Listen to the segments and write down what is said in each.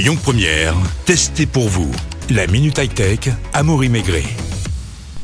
Lyon Première, testez pour vous. La Minute High Tech, Amaury Maigret.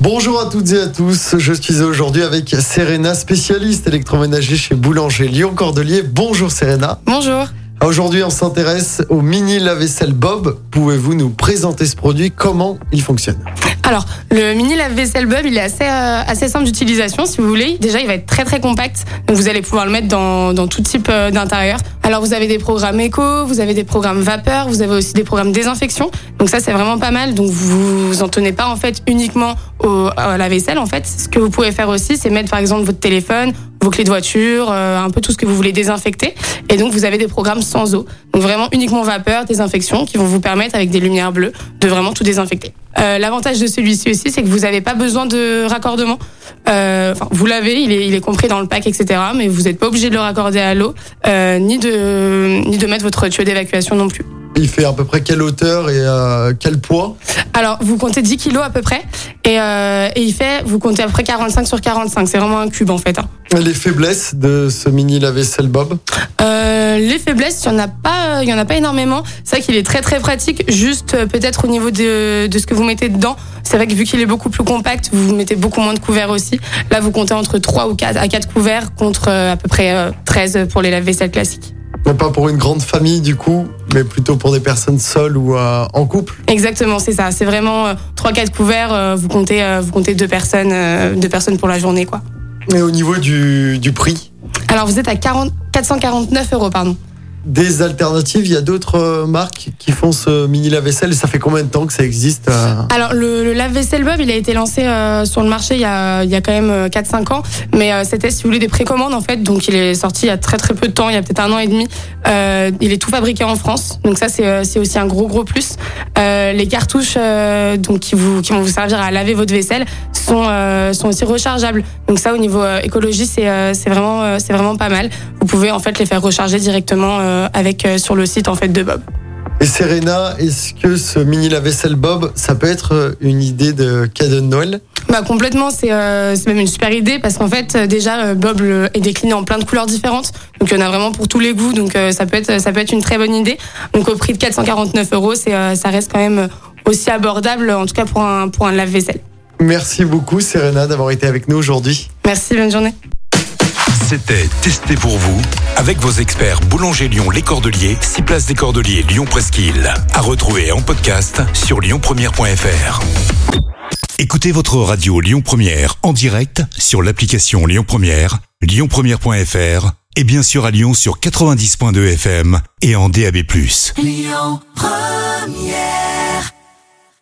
Bonjour à toutes et à tous, je suis aujourd'hui avec Serena, spécialiste électroménager chez Boulanger Lyon Cordelier. Bonjour Serena. Bonjour. Aujourd'hui, on s'intéresse au mini lave-vaisselle Bob. Pouvez-vous nous présenter ce produit? Comment il fonctionne? Alors, le mini lave-vaisselle Bob, il est assez, euh, assez simple d'utilisation, si vous voulez. Déjà, il va être très très compact, donc vous allez pouvoir le mettre dans, dans tout type euh, d'intérieur. Alors, vous avez des programmes éco, vous avez des programmes vapeur, vous avez aussi des programmes désinfection. Donc ça, c'est vraiment pas mal. Donc vous vous en tenez pas en fait uniquement au, à la vaisselle. En fait, ce que vous pouvez faire aussi, c'est mettre par exemple votre téléphone, vos clés de voiture, euh, un peu tout ce que vous voulez désinfecter. Et donc vous avez des programmes sans eau. Donc vraiment uniquement vapeur, désinfection, qui vont vous permettre avec des lumières bleues de vraiment tout désinfecter. Euh, L'avantage de celui-ci aussi, c'est que vous n'avez pas besoin de raccordement. Euh, Enfin, vous l'avez, il est, il est compris dans le pack, etc. Mais vous n'êtes pas obligé de le raccorder à l'eau, euh, ni de ni de mettre votre tuyau d'évacuation non plus. Il fait à peu près quelle hauteur et euh, quel poids? Alors, vous comptez 10 kilos à peu près, et, euh, et il fait, vous comptez à peu près 45 sur 45. C'est vraiment un cube en fait. hein. Les faiblesses de ce mini lave-vaisselle Bob? Euh, les faiblesses, il y en a pas, il y en a pas énormément. C'est vrai qu'il est très très pratique. Juste euh, peut-être au niveau de, de ce que vous mettez dedans. C'est vrai que vu qu'il est beaucoup plus compact, vous mettez beaucoup moins de couverts aussi. Là, vous comptez entre 3 ou 4 à 4 couverts contre euh, à peu près euh, 13 pour les lave-vaisselle classiques. Mais Pas pour une grande famille du coup, mais plutôt pour des personnes seules ou euh, en couple. Exactement, c'est ça. C'est vraiment 3-4 couverts. euh, vous comptez, euh, vous comptez deux personnes, euh, deux personnes pour la journée, quoi. Et au niveau du, du prix? Alors vous êtes à 40, 449 euros, pardon. des alternatives, il y a d'autres euh, marques qui font ce mini lave-vaisselle? Ça fait combien de temps que ça existe euh? Alors le, le lave-vaisselle Bob, il a été lancé euh, sur le marché il y a, il y a quand même euh, 4-5 ans, mais euh, c'était si vous voulez des précommandes en fait, donc il est sorti il y a très très peu de temps, il y a peut-être un an et demi. Euh, il est tout fabriqué en France, donc ça c'est c'est aussi un gros gros plus. Les cartouches donc qui vous qui vont vous servir à laver votre vaisselle sont euh, sont aussi rechargeables. Donc ça au niveau euh, écologie c'est euh, vraiment euh, c'est vraiment pas mal. Vous pouvez en fait les faire recharger directement avec sur le site en fait de Bob. Et Serena, est-ce que ce mini lave-vaisselle Bob, ça peut être une idée de cadeau de Noël? Bah complètement, c'est euh, même une super idée parce qu'en fait déjà Bob est décliné en plein de couleurs différentes, donc il y en a vraiment pour tous les goûts, donc euh, ça peut être ça peut être une très bonne idée. Donc au prix de 449 euros, c'est euh, ça reste quand même aussi abordable en tout cas pour un pour un lave-vaisselle. Merci beaucoup Serena d'avoir été avec nous aujourd'hui. Merci, bonne journée. C'était Testez pour vous avec vos experts Boulanger Lyon Les Cordeliers, 6 places des Cordeliers Lyon Presqu'île. À retrouver en podcast sur lyonpremière.fr. Écoutez votre radio Lyon Première en direct sur l'application Lyon Première, lyonpremière.fr et bien sûr à Lyon sur 90.2 FM et en DAB+.